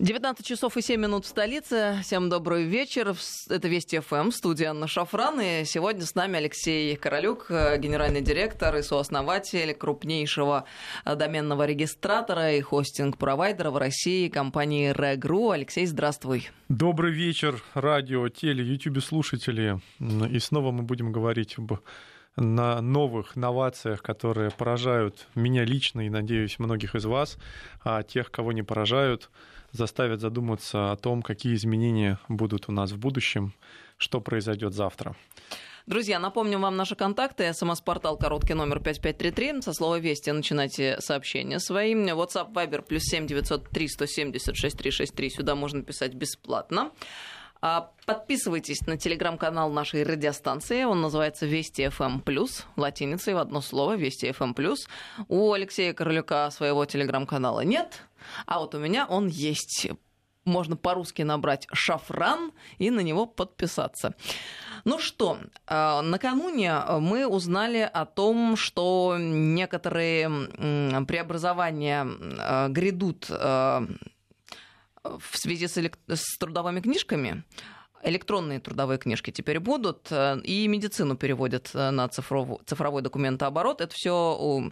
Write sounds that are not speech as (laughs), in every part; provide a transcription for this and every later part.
19 часов и 7 минут в столице. Всем добрый вечер. Это Вести ФМ, студия Анна Шафран. И сегодня с нами Алексей Королюк, э, генеральный директор и сооснователь крупнейшего э, доменного регистратора и хостинг-провайдера в России компании Регру. Алексей, здравствуй. Добрый вечер, радио, теле, ютубе слушатели. И снова мы будем говорить об на новых новациях, которые поражают меня лично и, надеюсь, многих из вас, а тех, кого не поражают, заставят задуматься о том, какие изменения будут у нас в будущем, что произойдет завтра. Друзья, напомню вам наши контакты. СМС-портал короткий номер 5533. Со слова «Вести» начинайте сообщения свои. WhatsApp Viber плюс 7 903 176 363. Сюда можно писать бесплатно. А, подписывайтесь на телеграм-канал нашей радиостанции. Он называется Вести ФМ Плюс, латиницей в одно слово Вести ФМ Плюс. У Алексея Королюка своего телеграм-канала нет, а вот у меня он есть. Можно по-русски набрать «Шафран» и на него подписаться. Ну что, а, накануне мы узнали о том, что некоторые преобразования а, грядут в связи с, элек... с трудовыми книжками электронные трудовые книжки теперь будут, э, и медицину переводят э, на цифровой, цифровой документооборот. Это все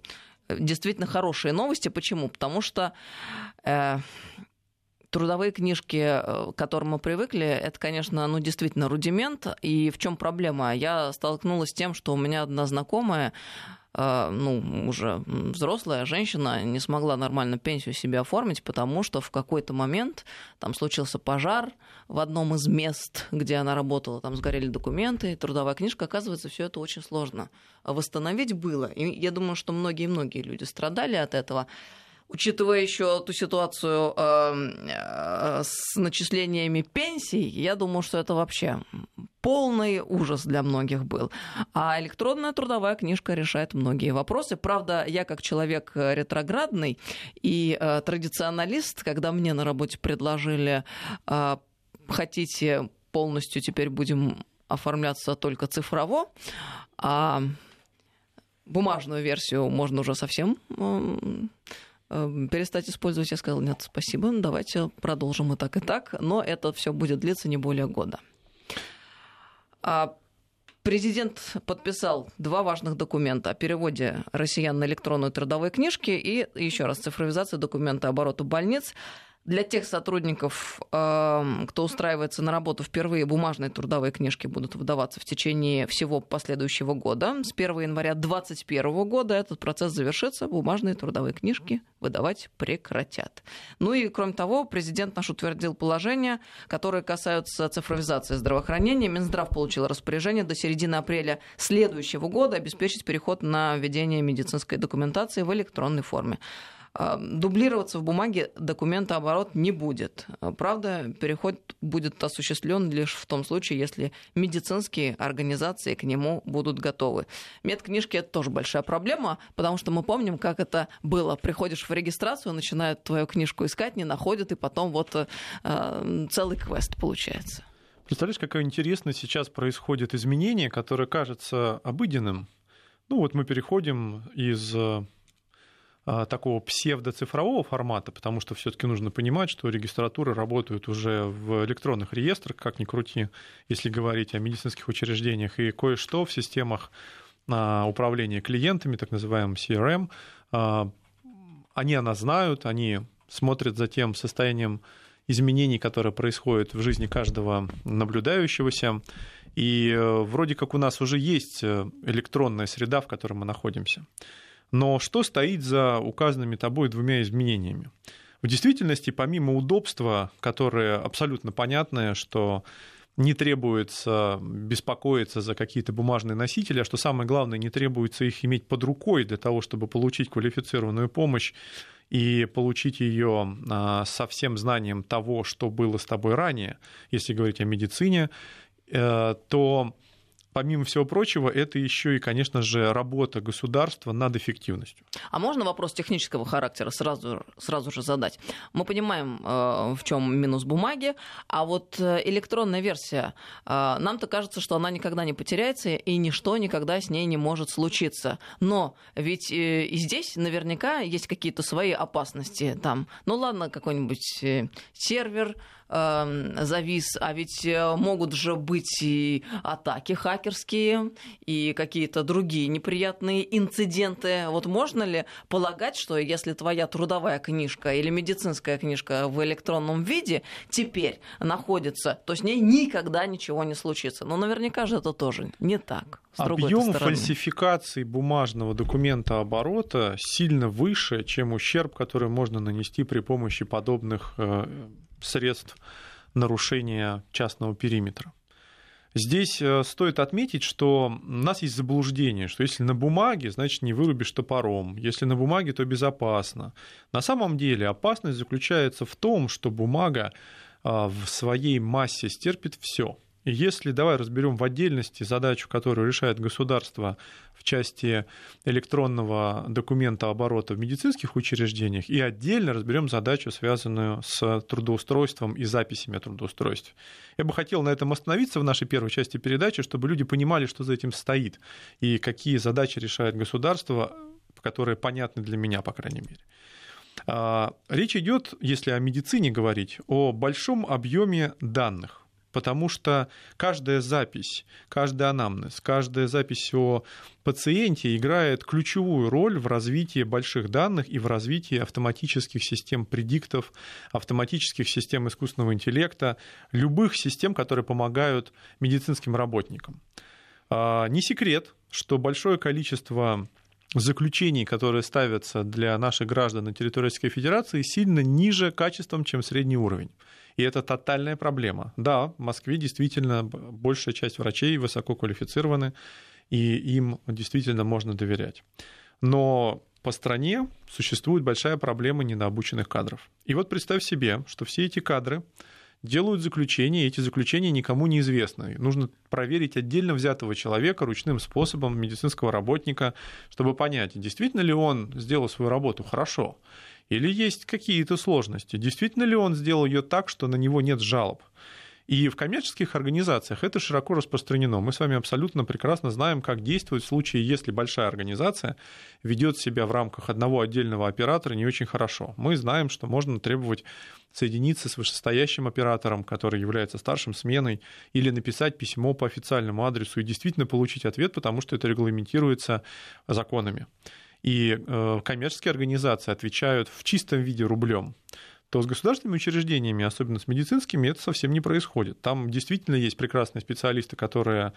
действительно хорошие новости. Почему? Потому что э, трудовые книжки, э, к которым мы привыкли, это, конечно, ну, действительно рудимент. И в чем проблема? Я столкнулась с тем, что у меня одна знакомая ну, уже взрослая женщина не смогла нормально пенсию себе оформить, потому что в какой-то момент там случился пожар в одном из мест, где она работала, там сгорели документы, трудовая книжка, оказывается, все это очень сложно восстановить было. И я думаю, что многие-многие люди страдали от этого учитывая еще ту ситуацию э, с начислениями пенсий, я думаю, что это вообще полный ужас для многих был. А электронная трудовая книжка решает многие вопросы. Правда, я как человек ретроградный и э, традиционалист, когда мне на работе предложили, э, хотите полностью теперь будем оформляться только цифрово, а бумажную версию можно уже совсем перестать использовать, я сказала, нет, спасибо, давайте продолжим и так, и так, но это все будет длиться не более года. А Президент подписал два важных документа о переводе россиян на электронные трудовые книжки и, еще раз, цифровизация документа оборота больниц. Для тех сотрудников, эм, кто устраивается на работу впервые, бумажные трудовые книжки будут выдаваться в течение всего последующего года. С 1 января 2021 года этот процесс завершится, бумажные трудовые книжки выдавать прекратят. Ну и, кроме того, президент наш утвердил положения, которые касаются цифровизации здравоохранения. Минздрав получил распоряжение до середины апреля следующего года обеспечить переход на введение медицинской документации в электронной форме. А, дублироваться в бумаге документооборот не будет. А, правда, переход будет осуществлен лишь в том случае, если медицинские организации к нему будут готовы. Медкнижки – это тоже большая проблема, потому что мы помним, как это было. Приходишь в регистрацию, начинают твою книжку искать, не находят, и потом вот э, целый квест получается. Представляешь, какое интересное сейчас происходит изменение, которое кажется обыденным. Ну вот мы переходим из такого псевдоцифрового формата, потому что все-таки нужно понимать, что регистратуры работают уже в электронных реестрах, как ни крути, если говорить о медицинских учреждениях, и кое-что в системах а, управления клиентами, так называемым CRM, а, они она знают, они смотрят за тем состоянием изменений, которые происходят в жизни каждого наблюдающегося. И э, вроде как у нас уже есть э, электронная среда, в которой мы находимся. Но что стоит за указанными тобой двумя изменениями? В действительности, помимо удобства, которое абсолютно понятное, что не требуется беспокоиться за какие-то бумажные носители, а что самое главное, не требуется их иметь под рукой для того, чтобы получить квалифицированную помощь и получить ее а, со всем знанием того, что было с тобой ранее, если говорить о медицине, э, то помимо всего прочего, это еще и, конечно же, работа государства над эффективностью. А можно вопрос технического характера сразу, сразу же задать? Мы понимаем, э, в чем минус бумаги, а вот э, электронная версия, э, нам-то кажется, что она никогда не потеряется, и ничто никогда с ней не может случиться. Но ведь и здесь наверняка есть какие-то свои опасности. Там, ну ладно, какой-нибудь сервер, Эм, завис, а ведь э, могут же быть и атаки хакерские, и какие-то другие неприятные инциденты. Вот можно ли полагать, что если твоя трудовая книжка или медицинская книжка в электронном виде теперь находится, то с ней никогда ничего не случится? Но наверняка же это тоже не так. Объем фальсификации бумажного документа оборота сильно выше, чем ущерб, который можно нанести при помощи подобных э, средств нарушения частного периметра. Здесь э, стоит отметить, что у нас есть заблуждение, что если на бумаге, значит не вырубишь топором. Если на бумаге, то безопасно. На самом деле опасность заключается в том, что бумага а, в своей массе стерпит все. Если давай разберем в отдельности задачу, которую решает государство в части электронного документа оборота в медицинских учреждениях, и отдельно разберем задачу, связанную с трудоустройством и записями о трудоустройстве. Я бы хотел на этом остановиться в нашей первой части передачи, чтобы люди понимали, что за этим стоит, и какие задачи решает государство, которые понятны для меня, по крайней мере. А, речь идет, если о медицине говорить, о большом объеме данных потому что каждая запись, каждый анамнез, каждая запись о пациенте играет ключевую роль в развитии больших данных и в развитии автоматических систем предиктов, автоматических систем искусственного интеллекта, любых систем, которые помогают медицинским работникам. А, не секрет, что большое количество заключений, которые ставятся для наших граждан на территории Российской Федерации, сильно ниже качеством, чем средний уровень. И это тотальная проблема. Да, в Москве действительно большая часть врачей высоко квалифицированы, и им действительно можно доверять. Но по стране существует большая проблема недообученных кадров. И вот представь себе, что все эти кадры делают заключения, и эти заключения никому не известны. Нужно проверить отдельно взятого человека ручным способом, медицинского работника, чтобы понять, действительно ли он сделал свою работу хорошо, или есть какие-то сложности? Действительно ли он сделал ее так, что на него нет жалоб? И в коммерческих организациях это широко распространено. Мы с вами абсолютно прекрасно знаем, как действовать в случае, если большая организация ведет себя в рамках одного отдельного оператора не очень хорошо. Мы знаем, что можно требовать соединиться с вышестоящим оператором, который является старшим сменой, или написать письмо по официальному адресу и действительно получить ответ, потому что это регламентируется законами и э, коммерческие организации отвечают в чистом виде рублем, то с государственными учреждениями, особенно с медицинскими, это совсем не происходит. Там действительно есть прекрасные специалисты, которые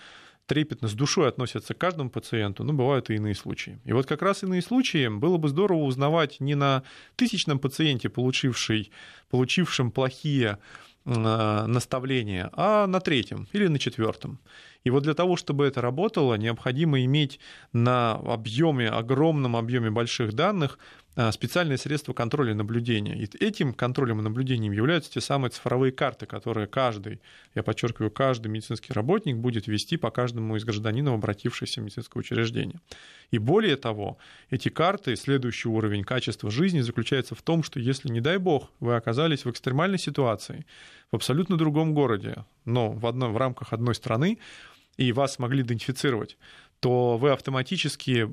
трепетно, с душой относятся к каждому пациенту, но бывают и иные случаи. И вот как раз иные случаи было бы здорово узнавать не на тысячном пациенте, получивший, получившем плохие наставления, а на третьем или на четвертом. И вот для того, чтобы это работало, необходимо иметь на объеме, огромном объеме больших данных специальные средства контроля и наблюдения. И этим контролем и наблюдением являются те самые цифровые карты, которые каждый, я подчеркиваю, каждый медицинский работник будет вести по каждому из гражданинов, обратившихся в медицинское учреждение. И более того, эти карты, следующий уровень качества жизни заключается в том, что если, не дай бог, вы оказались в экстремальной ситуации, в абсолютно другом городе, но в, одной, в рамках одной страны, и вас смогли идентифицировать, то вы автоматически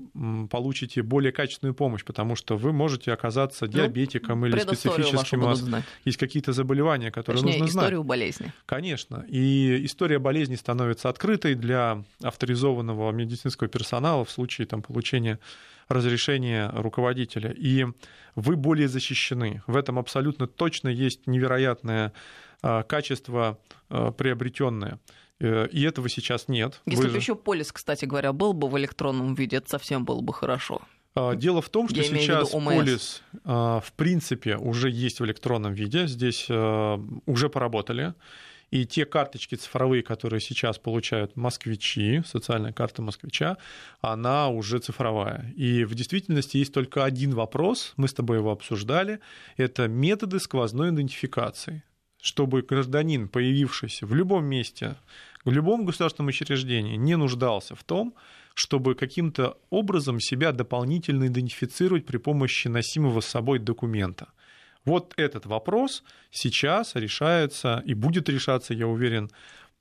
получите более качественную помощь, потому что вы можете оказаться ну, диабетиком ну, или специфическим. У вас есть какие-то заболевания, которые Точнее, нужно знать. историю болезни. Конечно. И история болезни становится открытой для авторизованного медицинского персонала в случае там, получения разрешения руководителя. И вы более защищены. В этом абсолютно точно есть невероятное а, качество а, приобретенное. Э, и этого сейчас нет. Если бы же... еще полис, кстати говоря, был бы в электронном виде, это совсем было бы хорошо. А, дело в том, что Я сейчас полис, а, в принципе, уже есть в электронном виде. Здесь а, уже поработали. И те карточки цифровые, которые сейчас получают москвичи, социальная карта москвича, она уже цифровая. И в действительности есть только один вопрос, мы с тобой его обсуждали, это методы сквозной идентификации. Чтобы гражданин, появившийся в любом месте, в любом государственном учреждении, не нуждался в том, чтобы каким-то образом себя дополнительно идентифицировать при помощи носимого с собой документа. Вот этот вопрос сейчас решается и будет решаться, я уверен,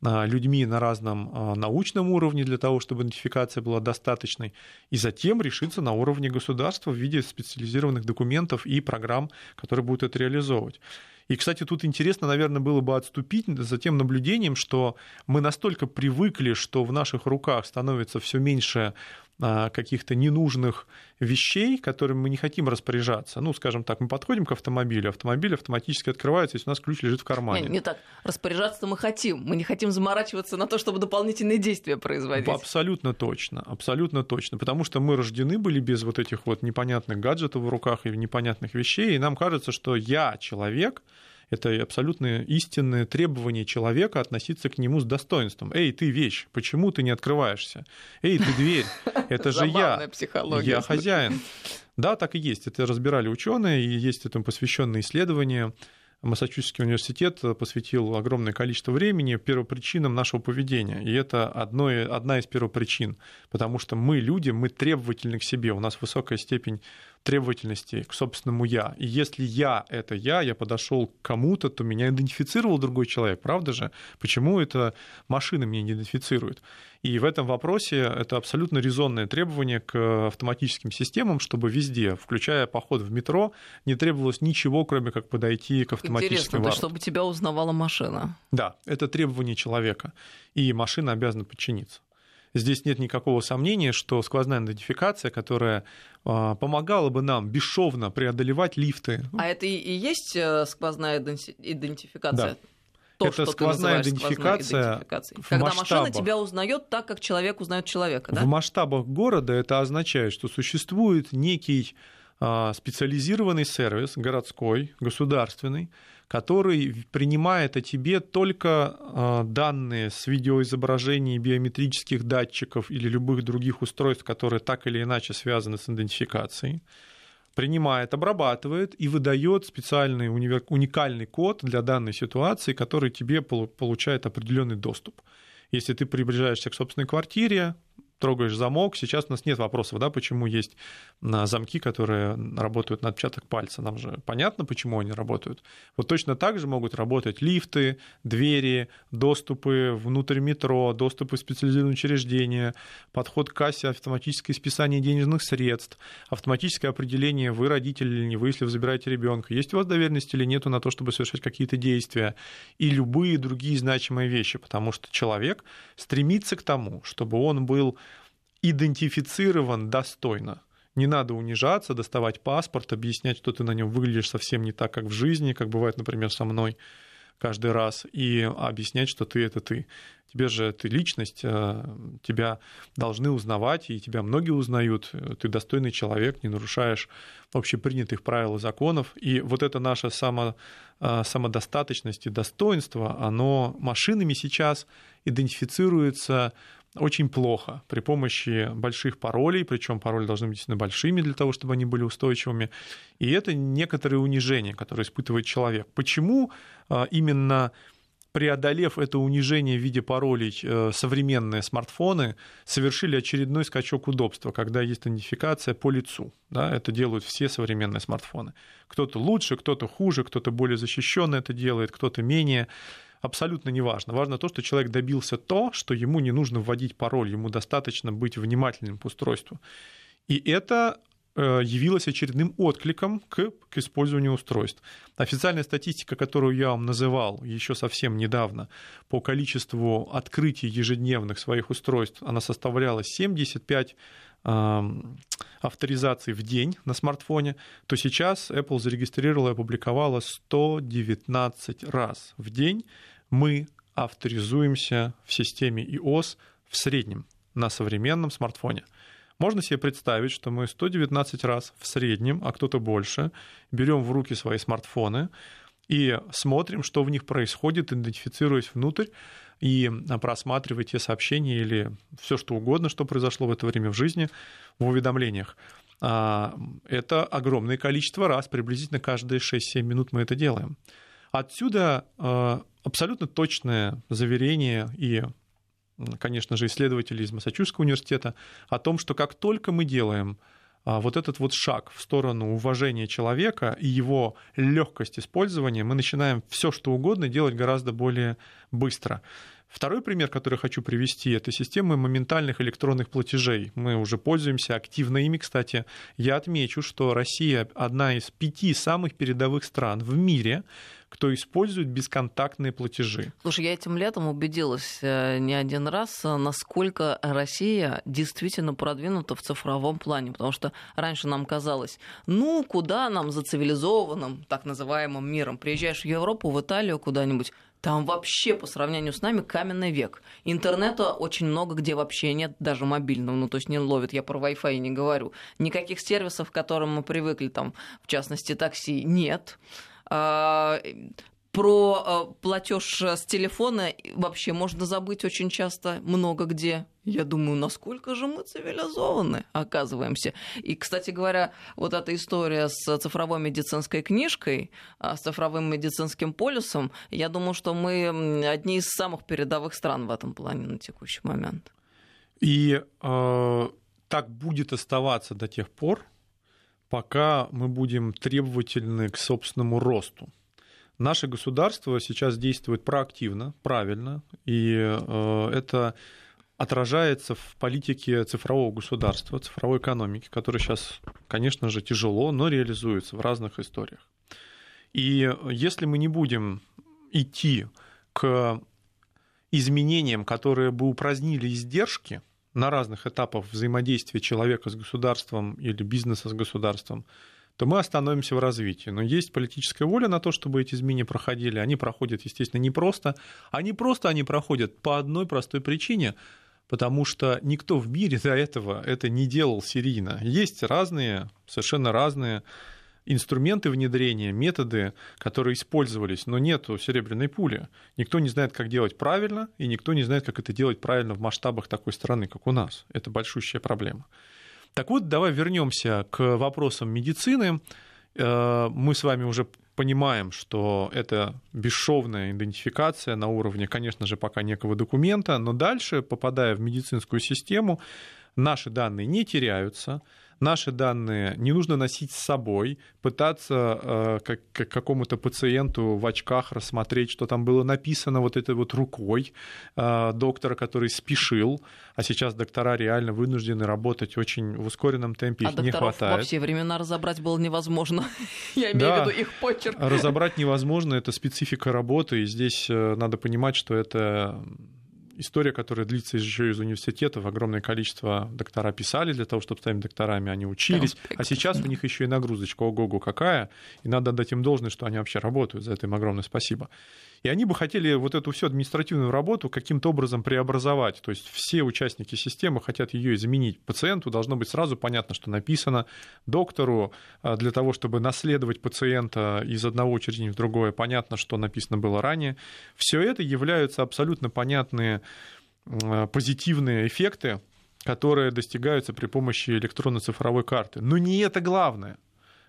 а, людьми на разном а, научном уровне для того, чтобы идентификация была достаточной, и затем решится на уровне государства в виде специализированных документов и программ, которые будут это реализовывать. И, кстати, тут интересно, наверное, было бы отступить за тем наблюдением, что мы настолько привыкли, что в наших руках становится все меньше каких-то ненужных вещей, которыми мы не хотим распоряжаться. Ну, скажем так, мы подходим к автомобилю, автомобиль автоматически открывается, если у нас ключ лежит в кармане. Не, не так. Распоряжаться мы хотим. Мы не хотим заморачиваться на то, чтобы дополнительные действия производить. Абсолютно точно. Абсолютно точно. Потому что мы рождены были без вот этих вот непонятных гаджетов в руках и непонятных вещей, и нам кажется, что я человек, это абсолютно истинное требование человека относиться к нему с достоинством. Эй, ты вещь, почему ты не открываешься? Эй, ты дверь, это же я. Я хозяин. Да, так и есть. Это разбирали ученые, и есть этому посвященные исследования. Массачусетский университет посвятил огромное количество времени первопричинам нашего поведения. И это одно, одна из первопричин, потому что мы люди, мы требовательны к себе, у нас высокая степень требовательности к собственному я. И если я — это я, я подошел к кому-то, то меня идентифицировал другой человек, правда же? Почему это машина меня не идентифицирует? И в этом вопросе это абсолютно резонное требование к автоматическим системам, чтобы везде, включая поход в метро, не требовалось ничего, кроме как подойти к автоматическим Интересно, воротам. чтобы тебя узнавала машина. Да, это требование человека, и машина обязана подчиниться. Здесь нет никакого сомнения, что сквозная идентификация, которая а, помогала бы нам бесшовно преодолевать лифты. А это и есть э, сквозная идентификация? Да. То, это что сквозная идентификация, идентификация. Когда машина тебя узнает так, как человек узнает человека. Да? В масштабах города это означает, что существует некий а, специализированный сервис городской, государственный, который принимает о тебе только а, данные с видеоизображений биометрических датчиков или любых других устройств, которые так или иначе связаны с идентификацией, принимает, обрабатывает и выдает специальный уникальный код для данной ситуации, который тебе получает определенный доступ. Если ты приближаешься к собственной квартире, трогаешь замок. Сейчас у нас нет вопросов, да, почему есть а, замки, которые работают на отпечаток пальца. Нам же понятно, почему они работают. Вот точно так же могут работать лифты, двери, доступы внутрь метро, доступы в специализированные учреждения, подход к кассе, автоматическое списание денежных средств, автоматическое определение, вы родитель или не вы, если вы забираете ребенка, есть у вас доверенность или нету на то, чтобы совершать какие-то действия, и любые другие значимые вещи, потому что человек стремится к тому, чтобы он был идентифицирован достойно. Не надо унижаться, доставать паспорт, объяснять, что ты на нем выглядишь совсем не так, как в жизни, как бывает, например, со мной каждый раз, и объяснять, что ты это ты. Тебе же ты личность, э, тебя должны узнавать, и тебя многие узнают. Ты достойный человек, не нарушаешь общепринятых правил и законов. И вот это наша само, э, самодостаточность и достоинство, оно машинами сейчас идентифицируется очень плохо при помощи больших паролей, причем пароли должны быть действительно большими для того, чтобы они были устойчивыми. И это некоторые унижения, которые испытывает человек. Почему а, именно преодолев это унижение в виде паролей, э, современные смартфоны совершили очередной скачок удобства, когда есть идентификация по лицу. Да, это делают все современные смартфоны. Кто-то лучше, кто-то хуже, кто-то более защищенно это делает, кто-то менее абсолютно не важно. Важно то, что человек добился то, что ему не нужно вводить пароль, ему достаточно быть внимательным к устройству. И это э, явилось очередным откликом к, к использованию устройств. Официальная статистика, которую я вам называл еще совсем недавно, по количеству открытий ежедневных своих устройств, она составляла 75 э, авторизаций в день на смартфоне, то сейчас Apple зарегистрировала и опубликовала 119 раз в день мы авторизуемся в системе iOS в среднем на современном смартфоне. Можно себе представить, что мы 119 раз в среднем, а кто-то больше, берем в руки свои смартфоны и смотрим, что в них происходит, идентифицируясь внутрь и просматривая те сообщения или все что угодно, что произошло в это время в жизни, в уведомлениях. А, это огромное количество раз, приблизительно каждые 6-7 минут мы это делаем. Отсюда э, абсолютно точное заверение и конечно же, исследователей из Массачусетского университета о том, что как только мы делаем а, вот этот вот шаг в сторону уважения человека и его легкость использования, мы начинаем все что угодно делать гораздо более быстро. Второй пример, который хочу привести, это системы моментальных электронных платежей. Мы уже пользуемся активно ими, кстати. Я отмечу, что Россия одна из пяти самых передовых стран в мире, кто использует бесконтактные платежи. Слушай, я этим летом убедилась э, не один раз, насколько Россия действительно продвинута в цифровом плане, потому что раньше нам казалось, ну, куда нам за цивилизованным, так называемым миром? Приезжаешь в Европу, в Италию куда-нибудь, там вообще по сравнению с нами каменный век. Интернета очень много где вообще нет, даже мобильного, ну то есть не ловит, я про Wi-Fi не говорю. Никаких сервисов, к которым мы привыкли, там, в частности, такси, нет. А, про а, платеж с телефона вообще можно забыть очень часто, много где. Я думаю, насколько же мы цивилизованы, оказываемся. И, кстати говоря, вот эта история с цифровой медицинской книжкой, а, с цифровым медицинским полюсом, я думаю, что мы одни из самых передовых стран в этом плане на текущий момент. И э, так будет оставаться до тех пор, пока мы будем требовательны к собственному росту. Наше государство сейчас действует проактивно, правильно, и э, это отражается в политике цифрового государства, цифровой экономики, которая сейчас, конечно же, тяжело, но реализуется в разных историях. И если мы не будем идти к изменениям, которые бы упразднили издержки, на разных этапах взаимодействия человека с государством или бизнеса с государством, то мы остановимся в развитии. Но есть политическая воля на то, чтобы эти изменения проходили. Они проходят, естественно, не просто. Они просто они проходят по одной простой причине, потому что никто в мире до этого это не делал серийно. Есть разные, совершенно разные инструменты внедрения, методы, которые использовались, но нет серебряной пули. Никто не знает, как делать правильно, и никто не знает, как это делать правильно в масштабах такой страны, как у нас. Это большущая проблема. Так вот, давай вернемся к вопросам медицины. Э, мы с вами уже понимаем, что это бесшовная идентификация на уровне, конечно же, пока некого документа, но дальше, попадая в медицинскую систему, наши данные не теряются, наши данные не нужно носить с собой, пытаться э, как, как какому-то пациенту в очках рассмотреть, что там было написано вот этой вот рукой э, доктора, который спешил, а сейчас доктора реально вынуждены работать очень в ускоренном темпе, а их не хватает. во все времена разобрать было невозможно. (laughs) Я имею да, в виду их почерк. Разобрать невозможно, это специфика работы, и здесь э, надо понимать, что это история, которая длится еще из университетов. Огромное количество доктора писали для того, чтобы стать докторами, они учились. А сейчас у них еще и нагрузочка ого-го какая. И надо дать им должное, что они вообще работают. За это им огромное спасибо. И они бы хотели вот эту всю административную работу каким-то образом преобразовать. То есть все участники системы хотят ее изменить. Пациенту должно быть сразу понятно, что написано. Доктору а, для того, чтобы наследовать пациента из одного учреждения в другое, понятно, что написано было ранее. Все это являются абсолютно понятные а, позитивные эффекты, которые достигаются при помощи электронно-цифровой карты. Но не это главное.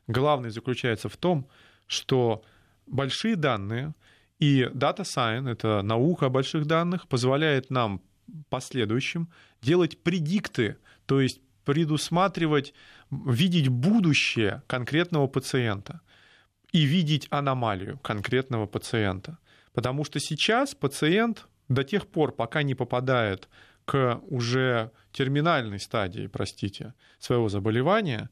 Главное заключается в том, что большие данные — и Data Science, это наука о больших данных, позволяет нам последующим делать предикты, то есть предусматривать, видеть будущее конкретного пациента и видеть аномалию конкретного пациента. Потому что сейчас пациент до тех пор, пока не попадает к уже терминальной стадии, простите, своего заболевания,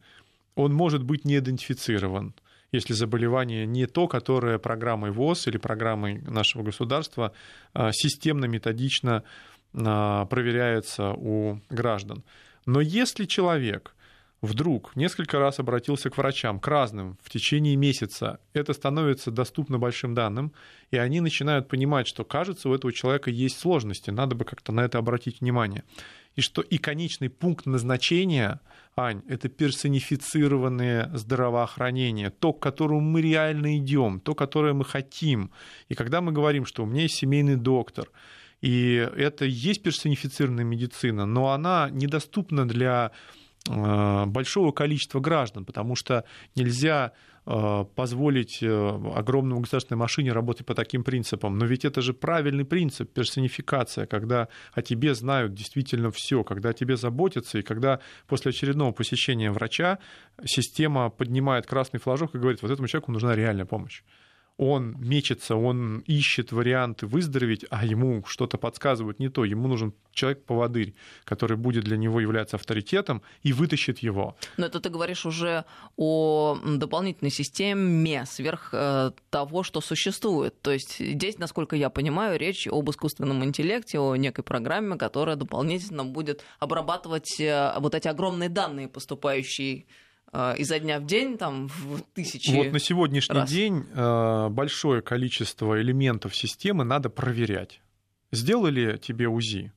он может быть не идентифицирован если заболевание не то, которое программой ВОЗ или программой нашего государства а, системно, методично а, проверяется у граждан. Но если человек вдруг несколько раз обратился к врачам, к разным, в течение месяца, это становится доступно большим данным, и они начинают понимать, что, кажется, у этого человека есть сложности, надо бы как-то на это обратить внимание. И что и конечный пункт назначения – Ань, это персонифицированное здравоохранение, то, к которому мы реально идем, то, которое мы хотим. И когда мы говорим, что у меня есть семейный доктор, и это есть персонифицированная медицина, но она недоступна для большого количества граждан, потому что нельзя э, позволить огромному государственной машине работать по таким принципам. Но ведь это же правильный принцип, персонификация, когда о тебе знают действительно все, когда о тебе заботятся, и когда после очередного посещения врача система поднимает красный флажок и говорит, вот этому человеку нужна реальная помощь он мечется, он ищет варианты выздороветь, а ему что-то подсказывают не то. Ему нужен человек-поводырь, который будет для него являться авторитетом и вытащит его. Но это ты говоришь уже о дополнительной системе сверх э, того, что существует. То есть здесь, насколько я понимаю, речь об искусственном интеллекте, о некой программе, которая дополнительно будет обрабатывать э, вот эти огромные данные, поступающие изо дня в день, там, в тысячи Вот на сегодняшний раз. день э, большое количество элементов системы надо проверять. Сделали тебе УЗИ,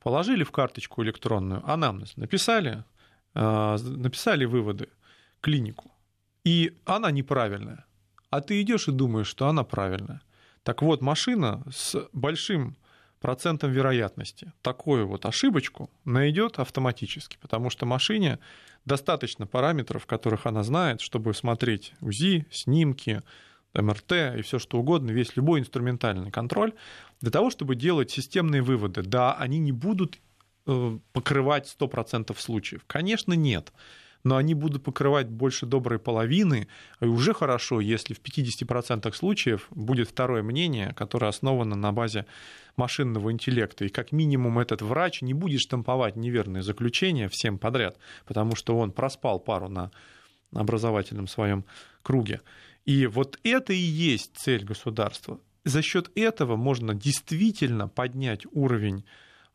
положили в карточку электронную анамнез, написали, э, написали выводы, клинику, и она неправильная. А ты идешь и думаешь, что она правильная. Так вот, машина с большим процентом вероятности такую вот ошибочку найдет автоматически, потому что машине достаточно параметров, которых она знает, чтобы смотреть УЗИ, снимки, МРТ и все что угодно, весь любой инструментальный контроль, для того, чтобы делать системные выводы. Да, они не будут э, покрывать 100% случаев. Конечно, нет но они будут покрывать больше доброй половины, и уже хорошо, если в 50% случаев будет второе мнение, которое основано на базе машинного интеллекта, и как минимум этот врач не будет штамповать неверные заключения всем подряд, потому что он проспал пару на образовательном своем круге. И вот это и есть цель государства. За счет этого можно действительно поднять уровень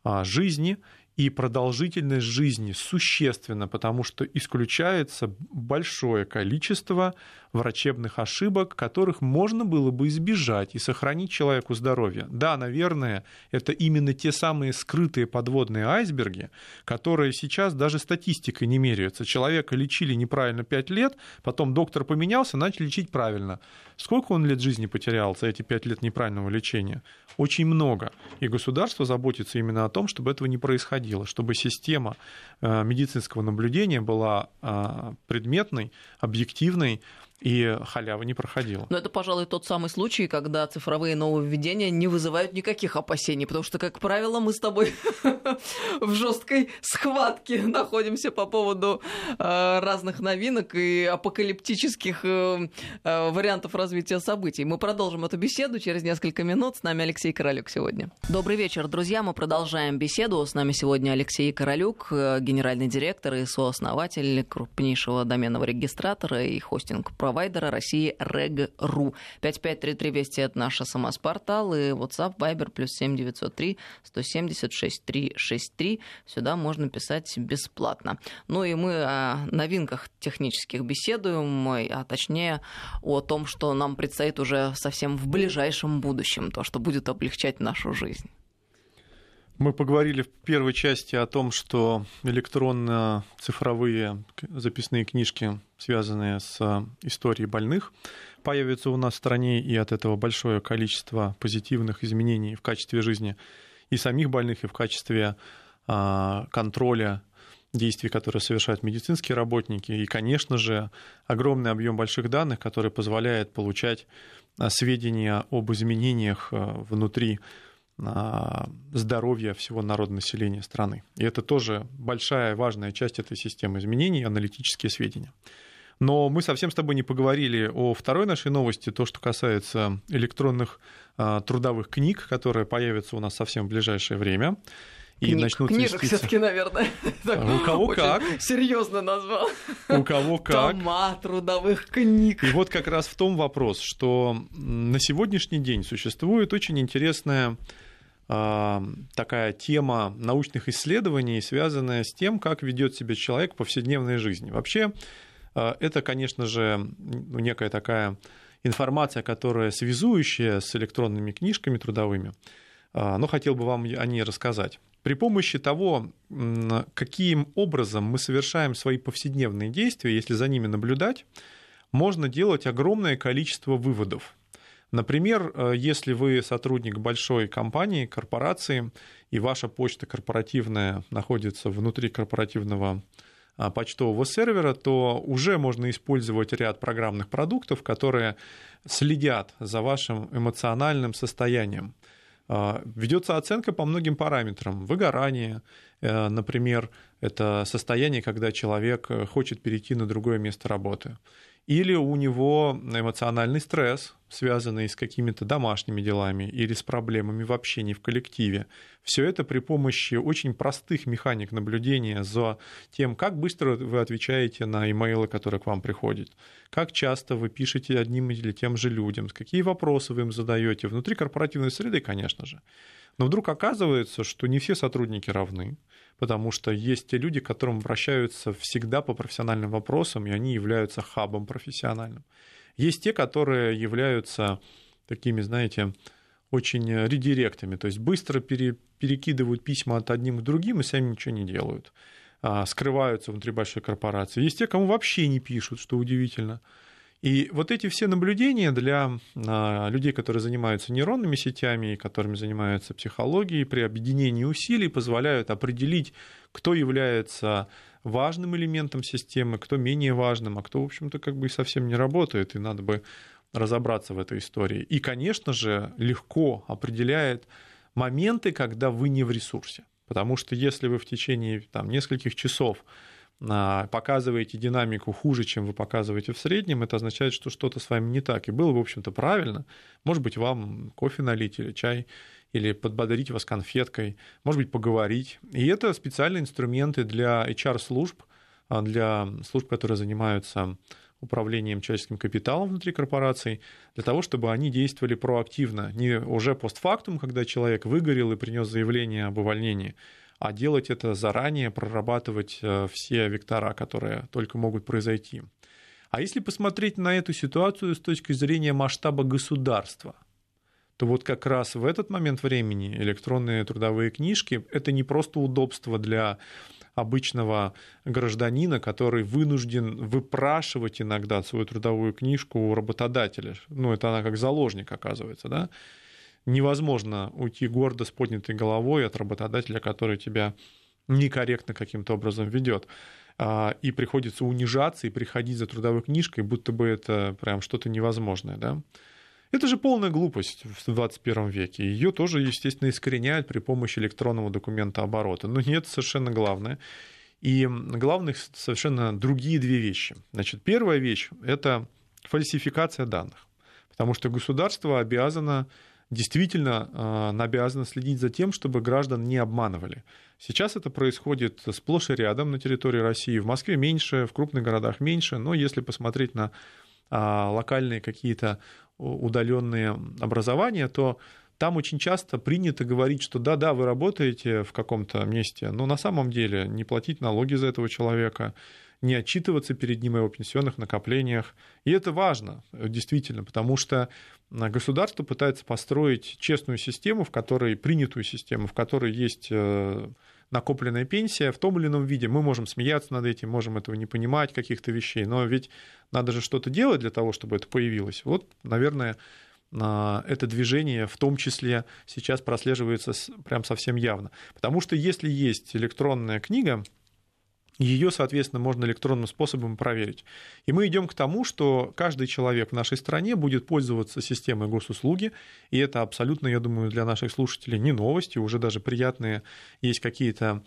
а, жизни и продолжительность жизни существенно, потому что исключается большое количество врачебных ошибок, которых можно было бы избежать и сохранить человеку здоровье. Да, наверное, это именно те самые скрытые подводные айсберги, которые сейчас даже статистикой не меряются. Человека лечили неправильно 5 лет, потом доктор поменялся, начали лечить правильно. Сколько он лет жизни потерял за эти 5 лет неправильного лечения? Очень много. И государство заботится именно о том, чтобы этого не происходило, чтобы система э, медицинского наблюдения была э, предметной, объективной, и халява не проходила. Но это, пожалуй, тот самый случай, когда цифровые нововведения не вызывают никаких опасений, потому что, как правило, мы с тобой (laughs) в жесткой схватке находимся по поводу э, разных новинок и апокалиптических э, э, вариантов развития событий. Мы продолжим эту беседу через несколько минут. С нами Алексей Королюк сегодня. Добрый вечер, друзья. Мы продолжаем беседу. С нами сегодня Алексей Королюк, генеральный директор и сооснователь крупнейшего доменного регистратора и хостинг провайдера России Reg.ru. 5533 Вести — это наш СМС-портал, и WhatsApp, Viber, плюс 7903 176 363. Сюда можно писать бесплатно. Ну и мы о новинках технических беседуем, а точнее о том, что нам предстоит уже совсем в ближайшем будущем, то, что будет облегчать нашу жизнь. Мы поговорили в первой части о том, что электронно-цифровые записные книжки, связанные с историей больных, появятся у нас в стране, и от этого большое количество позитивных изменений в качестве жизни и самих больных, и в качестве а, контроля действий, которые совершают медицинские работники, и, конечно же, огромный объем больших данных, который позволяет получать а, сведения об изменениях а, внутри здоровья всего народонаселения страны. И это тоже большая важная часть этой системы изменений, аналитические сведения. Но мы совсем с тобой не поговорили о второй нашей новости, то, что касается электронных а, трудовых книг, которые появятся у нас совсем в ближайшее время и Книг, начнут Книжек все-таки, наверное. (laughs) А у кого как. Серьезно назвал. У кого как. Тома трудовых книг. И вот как раз в том вопрос, что на сегодняшний день существует очень интересная такая тема научных исследований, связанная с тем, как ведет себя человек в повседневной жизни. Вообще, а, это, конечно же, ну, некая такая информация, которая связующая с электронными книжками трудовыми, а, но хотел бы вам о ней рассказать. При помощи того, каким образом мы совершаем свои повседневные действия, если за ними наблюдать, можно делать огромное количество выводов. Например, э, если вы сотрудник большой компании, корпорации, и ваша почта корпоративная находится внутри корпоративного а, почтового сервера, то уже можно использовать ряд программных продуктов, которые следят за вашим эмоциональным состоянием. А, ведется оценка по многим параметрам. Выгорание, э, например, это состояние, когда человек э, хочет перейти на другое место работы или у него эмоциональный стресс, связанный с какими-то домашними делами или с проблемами в общении в коллективе. Все это при помощи очень простых механик наблюдения за тем, как быстро вы отвечаете на имейлы, которые к вам приходят, как часто вы пишете одним или тем же людям, какие вопросы вы им задаете внутри корпоративной среды, конечно же. Но вдруг оказывается, что не все сотрудники равны, потому что есть те люди, к которым обращаются всегда по профессиональным вопросам, и они являются хабом профессиональным. Есть те, которые являются такими, знаете, очень редиректами, то есть быстро пере, перекидывают письма от одним к другим и сами ничего не делают, а, скрываются внутри большой корпорации. Есть те, кому вообще не пишут, что удивительно. И вот эти все наблюдения для а, людей, которые занимаются нейронными сетями, которыми занимаются психологией, при объединении усилий позволяют определить, кто является важным элементом системы, кто менее важным, а кто, в общем-то, как бы совсем не работает, и надо бы разобраться в этой истории. И, конечно же, легко определяет моменты, когда вы не в ресурсе. Потому что если вы в течение там, нескольких часов показываете динамику хуже, чем вы показываете в среднем, это означает, что что-то с вами не так. И было, в общем-то, правильно. Может быть, вам кофе налить или чай, или подбодрить вас конфеткой, может быть, поговорить. И это специальные инструменты для HR-служб, а, для служб, которые занимаются управлением человеческим капиталом внутри корпораций, для того, чтобы они действовали проактивно, не уже постфактум, когда человек выгорел и принес заявление об увольнении, а делать это заранее, прорабатывать э, все вектора, которые только могут произойти. А если посмотреть на эту ситуацию с точки зрения масштаба государства, то вот как раз в этот момент времени электронные трудовые книжки – это не просто удобство для обычного гражданина, который вынужден выпрашивать иногда свою трудовую книжку у работодателя. Ну, это она как заложник, оказывается, да? Невозможно уйти гордо с поднятой головой от работодателя, который тебя некорректно каким-то образом ведет. А, и приходится унижаться и приходить за трудовой книжкой, будто бы это прям что-то невозможное. Да? Это же полная глупость в 21 веке. Ее тоже, естественно, искореняют при помощи электронного документа оборота. Но нет, совершенно главное. И главных совершенно другие две вещи. Значит, первая вещь – это фальсификация данных. Потому что государство обязано действительно э, обязана следить за тем, чтобы граждан не обманывали. Сейчас это происходит сплошь и рядом на территории России. В Москве меньше, в крупных городах меньше, но если посмотреть на а, локальные какие-то удаленные образования, то там очень часто принято говорить, что да-да, вы работаете в каком-то месте, но на самом деле не платить налоги за этого человека, не отчитываться перед ним о его пенсионных накоплениях. И это важно, действительно, потому что государство пытается построить честную систему, в которой, принятую систему, в которой есть э, накопленная пенсия в том или ином виде. Мы можем смеяться над этим, можем этого не понимать, каких-то вещей, но ведь надо же что-то делать для того, чтобы это появилось. Вот, наверное, это движение в том числе сейчас прослеживается прям совсем явно. Потому что если есть электронная книга, ее, соответственно, можно электронным способом проверить. И мы идем к тому, что каждый человек в нашей стране будет пользоваться системой госуслуги, и это абсолютно, я думаю, для наших слушателей не новости, уже даже приятные есть какие-то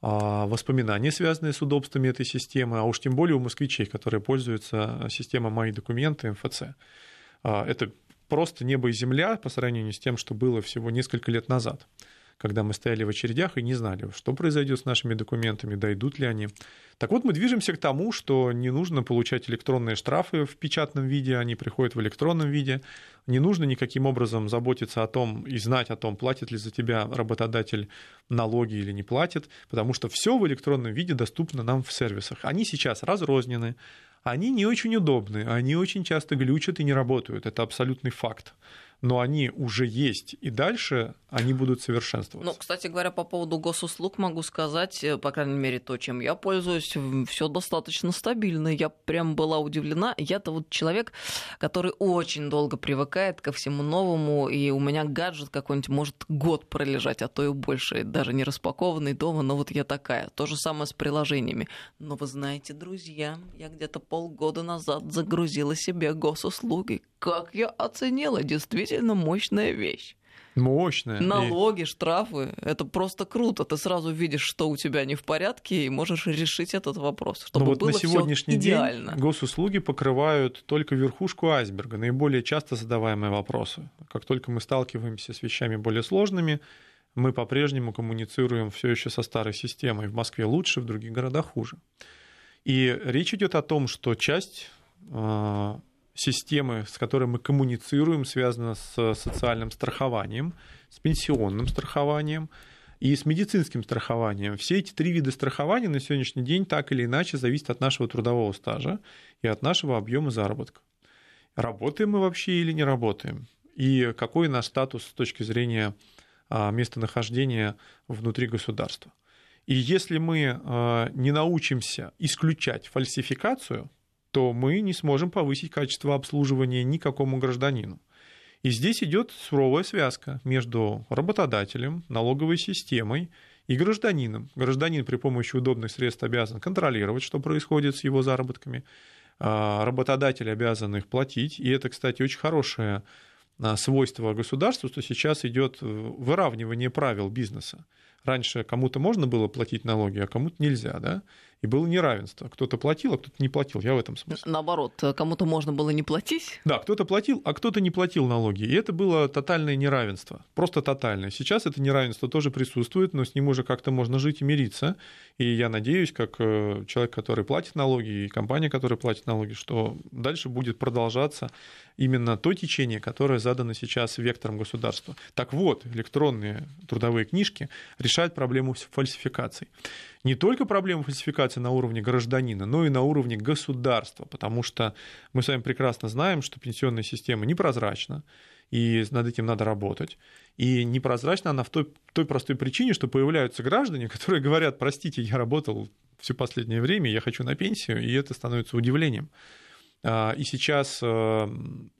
а, воспоминания, связанные с удобствами этой системы, а уж тем более у москвичей, которые пользуются системой «Мои документы» МФЦ. А, это просто небо и земля по сравнению с тем, что было всего несколько лет назад когда мы стояли в очередях и не знали, что произойдет с нашими документами, дойдут ли они. Так вот, мы движемся к тому, что не нужно получать электронные штрафы в печатном виде, они приходят в электронном виде. Не нужно никаким образом заботиться о том и знать о том, платит ли за тебя работодатель налоги или не платит, потому что все в электронном виде доступно нам в сервисах. Они сейчас разрознены, они не очень удобны, они очень часто глючат и не работают. Это абсолютный факт. Но они уже есть, и дальше они будут совершенствоваться. Ну, кстати говоря, по поводу госуслуг могу сказать, э, по крайней мере, то, чем я пользуюсь, все достаточно стабильно. Я прям была удивлена. Я-то вот человек, который очень долго привыкает ко всему новому, и у меня гаджет какой-нибудь может год пролежать, а то и больше, даже не распакованный дома, но вот я такая. То же самое с приложениями. Но вы знаете, друзья, я где-то полгода назад загрузила себе госуслуги. Как я оценила, действительно мощная вещь. Мощная. Налоги, штрафы. Это просто круто. Ты сразу видишь, что у тебя не в порядке, и можешь решить этот вопрос. Чтобы Но вот было на сегодняшний идеально. день госуслуги покрывают только верхушку айсберга, наиболее часто задаваемые вопросы. Как только мы сталкиваемся с вещами более сложными, мы по-прежнему коммуницируем все еще со старой системой. В Москве лучше, в других городах хуже. И речь идет о том, что часть а, системы, с которой мы коммуницируем, связана с социальным страхованием, с пенсионным страхованием и с медицинским страхованием. Все эти три вида страхования на сегодняшний день так или иначе зависят от нашего трудового стажа и от нашего объема заработка. Работаем мы вообще или не работаем? И какой наш статус с точки зрения а, местонахождения внутри государства? И если мы а, не научимся исключать фальсификацию – то мы не сможем повысить качество обслуживания никакому гражданину. И здесь идет суровая связка между работодателем, налоговой системой и гражданином. Гражданин при помощи удобных средств обязан контролировать, что происходит с его заработками. А работодатель обязан их платить. И это, кстати, очень хорошее а, свойство государства, что сейчас идет выравнивание правил бизнеса. Раньше кому-то можно было платить налоги, а кому-то нельзя, да? и было неравенство. Кто-то платил, а кто-то не платил. Я в этом смысле. Наоборот, кому-то можно было не платить? Да, кто-то платил, а кто-то не платил налоги. И это было тотальное неравенство. Просто тотальное. Сейчас это неравенство тоже присутствует, но с ним уже как-то можно жить и мириться. И я надеюсь, как э, человек, который платит налоги, и компания, которая платит налоги, что дальше будет продолжаться именно то течение, которое задано сейчас вектором государства. Так вот, электронные трудовые книжки решают проблему фальсификаций не только проблема фальсификации на уровне гражданина, но и на уровне государства, потому что мы с вами прекрасно знаем, что пенсионная система непрозрачна, и над этим надо работать. И непрозрачна она в той, той простой причине, что появляются граждане, которые говорят, простите, я работал все последнее время, я хочу на пенсию, и это становится удивлением. А, и сейчас, э,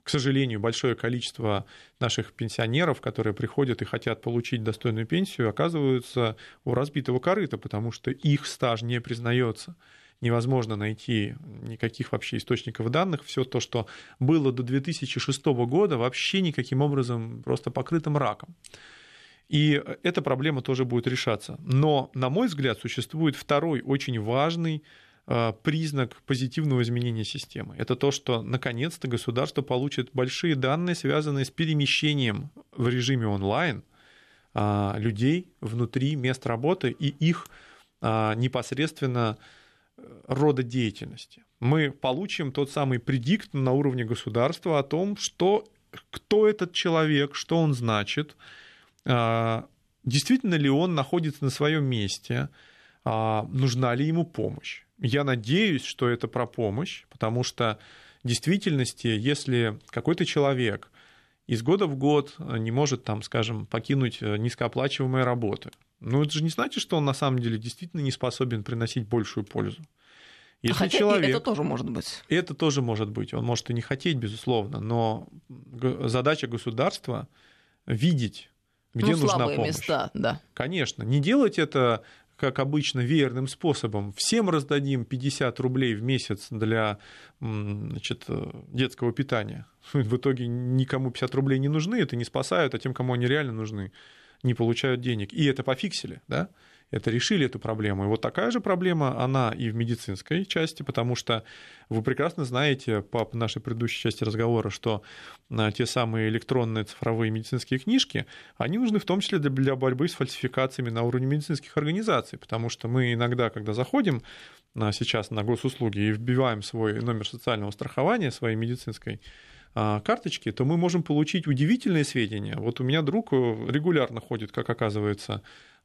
к сожалению, большое количество наших пенсионеров, которые приходят и хотят получить достойную пенсию, оказываются у разбитого корыта, потому что их стаж не признается. Невозможно найти никаких вообще источников данных. Все то, что было до 2006 года, вообще никаким образом просто покрыто мраком. И эта проблема тоже будет решаться. Но, на мой взгляд, существует второй очень важный признак позитивного изменения системы. Это то, что наконец-то государство получит большие данные, связанные с перемещением в режиме онлайн а, людей внутри мест работы и их а, непосредственно э, рода деятельности. Мы получим тот самый предикт на уровне государства о том, что, кто этот человек, что он значит, а, действительно ли он находится на своем месте, нужна ли ему помощь. Я надеюсь, что это про помощь, потому что в действительности, если какой-то человек из года в год не может, там, скажем, покинуть э, низкооплачиваемые работы, ну это же не значит, что он на самом деле действительно не способен приносить большую пользу. Если Хотя человек, это тоже может быть. Это тоже может быть. Он может и не хотеть, безусловно, но задача государства видеть, где ну, нужна помощь. места, да. Конечно, не делать это как обычно, веерным способом. Всем раздадим 50 рублей в месяц для значит, детского питания. (laughs) В итоге никому 50 рублей не нужны, это не спасают, а тем, кому они реально нужны, не получают денег. И это пофиксили, да? Это решили эту проблему. И вот такая же проблема, она и в медицинской части, потому что вы прекрасно знаете по нашей предыдущей части разговора, что а, те самые электронные цифровые медицинские книжки, они нужны в том числе для борьбы с фальсификациями на уровне медицинских организаций, потому что мы иногда, когда заходим а, сейчас на госуслуги и вбиваем свой номер социального страхования своей медицинской карточки, то мы можем получить удивительные сведения. Вот у меня друг э, регулярно ходит, как оказывается,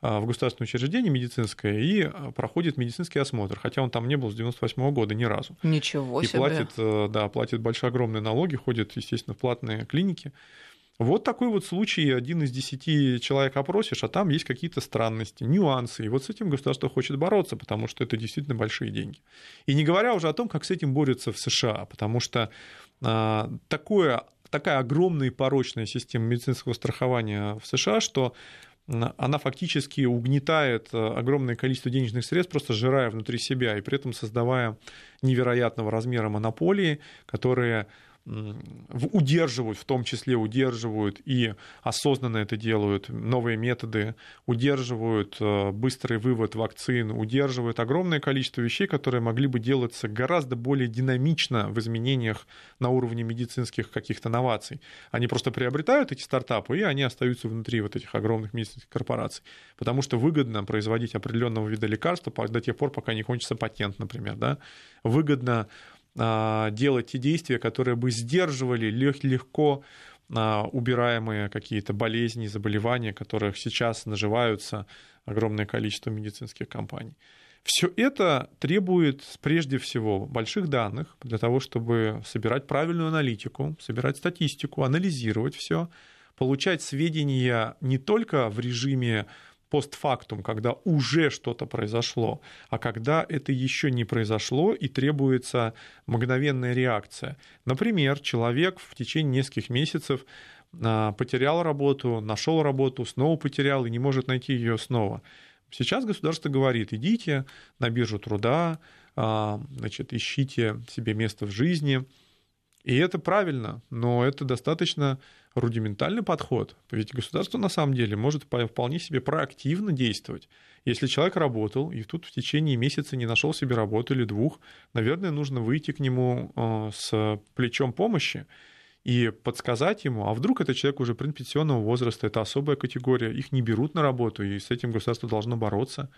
а, в государственное учреждение медицинское и а, проходит медицинский осмотр, хотя он там не был с 98 года ни разу. Ничего и себе. платит, э, да, платит большие огромные налоги, ходит, естественно, в платные клиники. Вот такой вот случай, один из десяти человек опросишь, а там есть какие-то странности, нюансы. И вот с этим государство хочет бороться, потому что это действительно большие деньги. И не говоря уже о том, как с этим борются в США, потому что а, такое, такая огромная и порочная система медицинского страхования в США, что она фактически угнетает э, огромное количество денежных средств, просто сжирая внутри себя и при этом создавая невероятного размера монополии, которые удерживают, в том числе удерживают и осознанно это делают, новые методы, удерживают э, быстрый вывод вакцин, удерживают огромное количество вещей, которые могли бы делаться гораздо более динамично в изменениях на уровне медицинских каких-то новаций. Они просто приобретают эти стартапы, и они остаются внутри вот этих огромных медицинских корпораций, потому что выгодно производить определенного вида лекарства до тех пор, пока не кончится патент, например, да? выгодно делать те действия, которые бы сдерживали легко а, убираемые какие-то болезни, заболевания, которых сейчас наживаются огромное количество медицинских компаний. Все это требует прежде всего больших данных для того, чтобы собирать правильную аналитику, собирать статистику, анализировать все, получать сведения не только в режиме постфактум, когда уже что-то произошло, а когда это еще не произошло и требуется мгновенная реакция. Например, человек в течение нескольких месяцев а, потерял работу, нашел работу, снова потерял и не может найти ее снова. Сейчас государство говорит, идите на биржу труда, а, значит, ищите себе место в жизни. И это правильно, но это достаточно рудиментальный подход. Ведь государство на самом деле может вполне себе проактивно действовать. Если человек работал и тут в течение месяца не нашел себе работу или двух, наверное, нужно выйти к нему э, с плечом помощи и подсказать ему, а вдруг это человек уже предпенсионного возраста, это особая категория, их не берут на работу, и с этим государство должно бороться.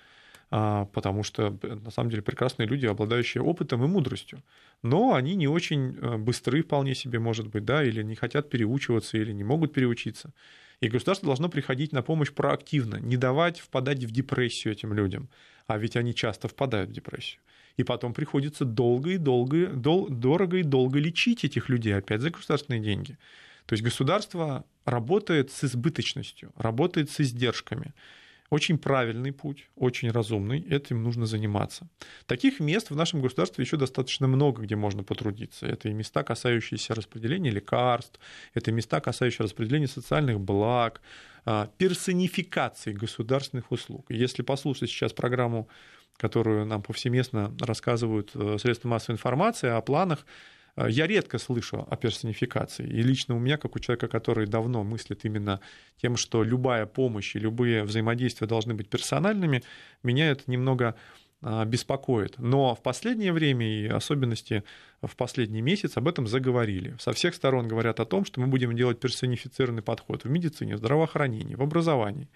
А, потому что на самом деле прекрасные люди, обладающие опытом и мудростью. Но они не очень э, быстры вполне себе, может быть, да, или не хотят переучиваться, или не могут переучиться. И государство должно приходить на помощь проактивно, не давать впадать в депрессию этим людям. А ведь они часто впадают в депрессию. И потом приходится долго и долго, дол, дорого и долго лечить этих людей, опять за государственные деньги. То есть государство работает с избыточностью, работает с издержками. Очень правильный путь, очень разумный, этим нужно заниматься. Таких мест в нашем государстве еще достаточно много, где можно потрудиться. Это и места, касающиеся распределения лекарств, это места, касающиеся распределения социальных благ, а, персонификации государственных услуг. Если послушать сейчас программу которую нам повсеместно рассказывают э, средства массовой информации о планах я редко слышу о персонификации. И лично у меня, как у человека, который давно мыслит именно тем, что любая помощь и любые взаимодействия должны быть персональными, меня это немного э, беспокоит. Но в последнее время, и особенности в последний месяц, об этом заговорили. Со всех сторон говорят о том, что мы будем делать персонифицированный подход в медицине, в здравоохранении, в образовании,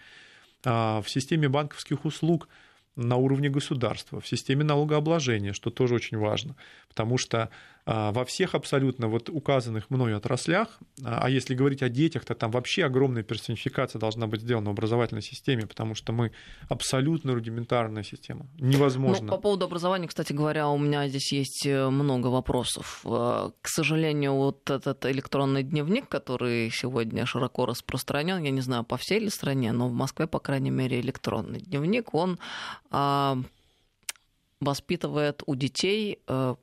а, в системе банковских услуг – на уровне государства, в системе налогообложения, что тоже очень важно, потому что а, во всех абсолютно вот указанных мной отраслях, а, а если говорить о детях, то там вообще огромная персонификация должна быть сделана в образовательной системе, потому что мы абсолютно рудиментарная система. Невозможно. Ну, по поводу образования, кстати говоря, у меня здесь есть э, много вопросов. Э, к сожалению, вот этот электронный дневник, который сегодня широко распространен, я не знаю, по всей ли стране, но в Москве, по крайней мере, электронный дневник, он воспитывает у детей э,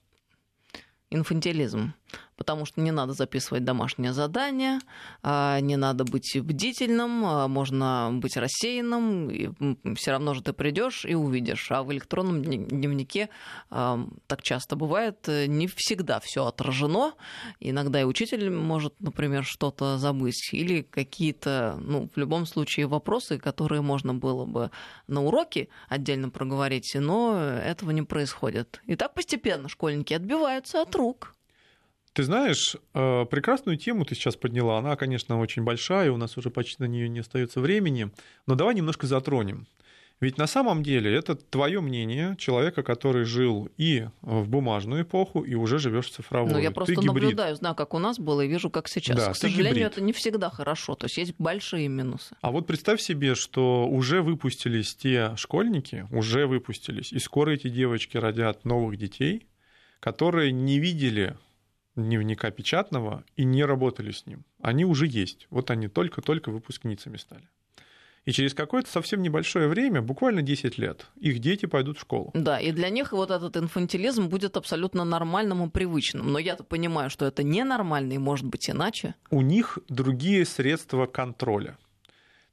инфантилизм потому что не надо записывать домашнее задание, а, не надо быть бдительным, а, можно быть рассеянным, все равно же ты придешь и увидишь. А в электронном дневнике а, так часто бывает, э, не всегда все отражено. Иногда и учитель может, например, что-то забыть, или какие-то, ну, в любом случае, вопросы, которые можно было бы на уроке отдельно проговорить, но этого не происходит. И так постепенно школьники отбиваются от рук. Ты знаешь, э, прекрасную тему ты сейчас подняла. Она, конечно, очень большая, у нас уже почти на нее не остается времени. Но давай немножко затронем. Ведь на самом деле это твое мнение человека, который жил и в бумажную эпоху, и уже живешь в цифровую. Ну, я просто ты наблюдаю, знаю, как у нас было, и вижу, как сейчас. Да, К сожалению, гибрид. это не всегда хорошо. То есть есть большие минусы. А вот представь себе, что уже выпустились те школьники, уже выпустились, и скоро эти девочки родят новых детей, которые не видели дневника печатного и не работали с ним. Они уже есть. Вот они только-только выпускницами стали. И через какое-то совсем небольшое время, буквально 10 лет, их дети пойдут в школу. Да, и для них вот этот инфантилизм будет абсолютно нормальным и привычным. Но я-то понимаю, что это ненормально и может быть иначе. У них другие средства контроля.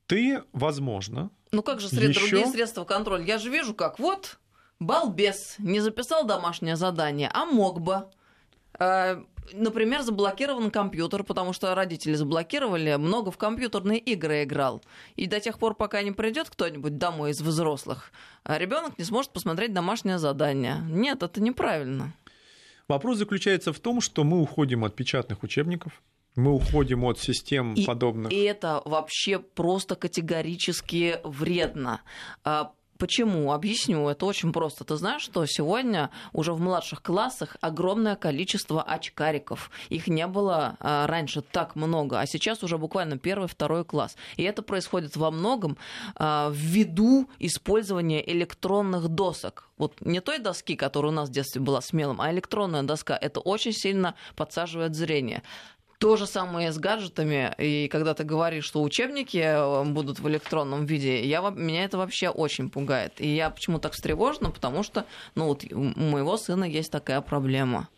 Ты, возможно, Ну как же сред... Ещё? другие средства контроля? Я же вижу, как вот балбес не записал домашнее задание, а мог бы. Например, заблокирован компьютер, потому что родители заблокировали, много в компьютерные игры играл. И до тех пор, пока не придет кто-нибудь домой из взрослых, ребенок не сможет посмотреть домашнее задание. Нет, это неправильно. Вопрос заключается в том, что мы уходим от печатных учебников, мы уходим от систем И- подобных. И это вообще просто категорически вредно. Почему? Объясню. Это очень просто. Ты знаешь, что сегодня уже в младших классах огромное количество очкариков. Их не было а, раньше так много, а сейчас уже буквально первый, второй класс. И это происходит во многом а, ввиду использования электронных досок. Вот не той доски, которая у нас в детстве была смелым, а электронная доска. Это очень сильно подсаживает зрение. То же самое с гаджетами. И когда ты говоришь, что учебники э, будут в электронном виде, я, меня это вообще очень пугает. И я почему так встревожена? Потому что ну, вот у моего сына есть такая проблема.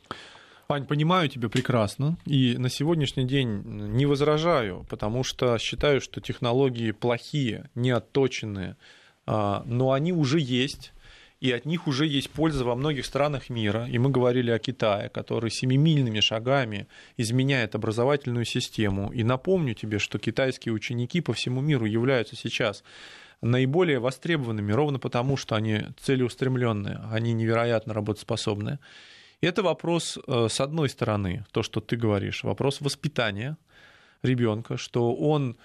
Ань, понимаю тебя прекрасно, и на сегодняшний день не возражаю, потому что считаю, что технологии плохие, не отточенные, а, но они уже есть, и от них уже есть польза во многих странах мира. И мы говорили о Китае, который семимильными шагами изменяет образовательную систему. И напомню тебе, что китайские ученики по всему миру являются сейчас наиболее востребованными ровно потому, что они целеустремленные, они невероятно работоспособные. Это вопрос, э, с одной стороны, то, что ты говоришь, вопрос воспитания ребенка, что он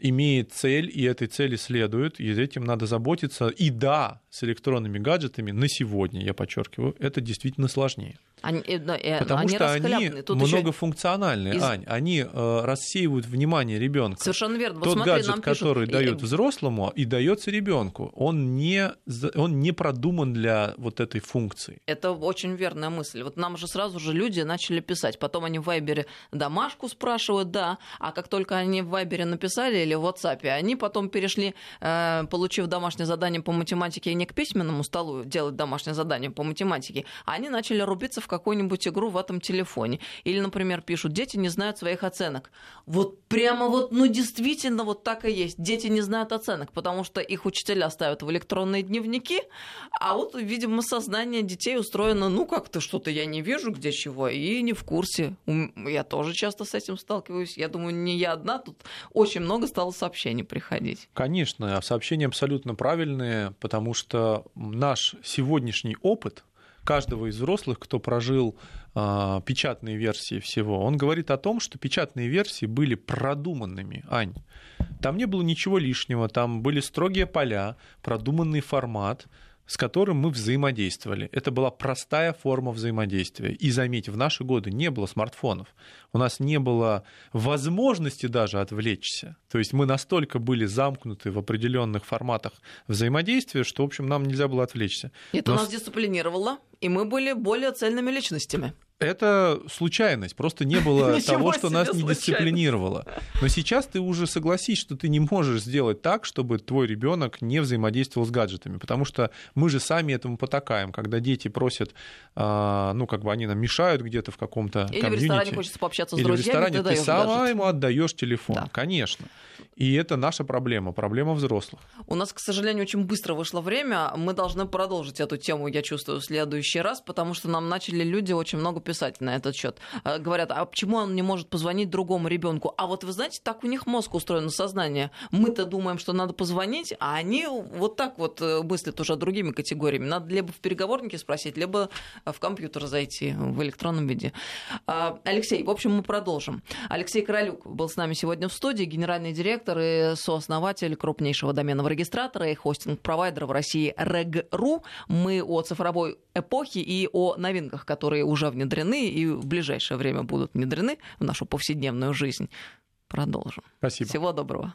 имеет цель, и этой цели следует, и этим надо заботиться. И да, с электронными гаджетами на сегодня, я подчеркиваю, это действительно сложнее. Они, э, э, Потому они что они многофункциональные, из- Ань. Они э, рассеивают внимание ребенка. Совершенно верно. Вот Тот смотри, гаджет, нам пишут, который э, дают взрослому и дается ребенку, он не, он не продуман для вот этой функции. Это очень верная мысль. Вот нам же сразу же люди начали писать. Потом они в Вайбере домашку спрашивают, да. А как только они в Вайбере написали или в WhatsApp, они потом перешли, э, получив домашнее задание по математике, не к письменному столу делать домашнее задание по математике, а они начали рубиться в какую-нибудь игру в этом телефоне. Или, например, пишут, дети не знают своих оценок. Вот прямо вот, ну действительно вот так и есть. Дети не знают оценок, потому что их учителя ставят в электронные дневники, а вот, видимо, сознание детей устроено, ну, как-то что-то я не вижу, где чего, и не в курсе. Я тоже часто с этим сталкиваюсь. Я думаю, не я одна, тут очень много стало сообщений приходить. Конечно, сообщения абсолютно правильные, потому что наш сегодняшний опыт каждого из взрослых, кто прожил а, печатные версии всего, он говорит о том, что печатные версии были продуманными, Ань. Там не было ничего лишнего, там были строгие поля, продуманный формат, с которым мы взаимодействовали. Это была простая форма взаимодействия. И заметь, в наши годы не было смартфонов. У нас не было возможности даже отвлечься. То есть мы настолько были замкнуты в определенных форматах взаимодействия, что, в общем, нам нельзя было отвлечься. Это Но нас дисциплинировало, и мы были более цельными личностями. Это случайность, просто не (laughs) было Ничего того, что нас не дисциплинировало. Но сейчас ты уже согласись, что ты не можешь сделать так, чтобы твой ребенок не взаимодействовал с гаджетами, потому что мы же сами этому потакаем, когда дети просят, а, ну как бы они нам мешают где-то в каком-то Или в ресторане комьюнити. хочется пообщаться с Или в друзьями, ресторане ты ты сама гаджет. ему отдаешь телефон, Да. конечно. И это наша проблема, проблема взрослых. У нас, к сожалению, очень быстро вышло время. Мы должны продолжить эту тему, я чувствую, в следующий раз, потому что нам начали люди очень много писать на этот счет. Говорят, а почему он не может позвонить другому ребенку? А вот вы знаете, так у них мозг устроен, сознание. Мы-то думаем, что надо позвонить, а они вот так вот э, мыслят уже другими категориями. Надо либо в переговорнике спросить, либо в компьютер зайти в электронном виде. А, Алексей, в общем, мы продолжим. Алексей Королюк был с нами сегодня в студии, генеральный директор и сооснователь крупнейшего доменного регистратора и хостинг-провайдера в России Reg.ru. Мы о цифровой эпохе и о новинках, которые уже внедрены и в ближайшее время будут внедрены в нашу повседневную жизнь. Продолжим. Спасибо. Всего доброго.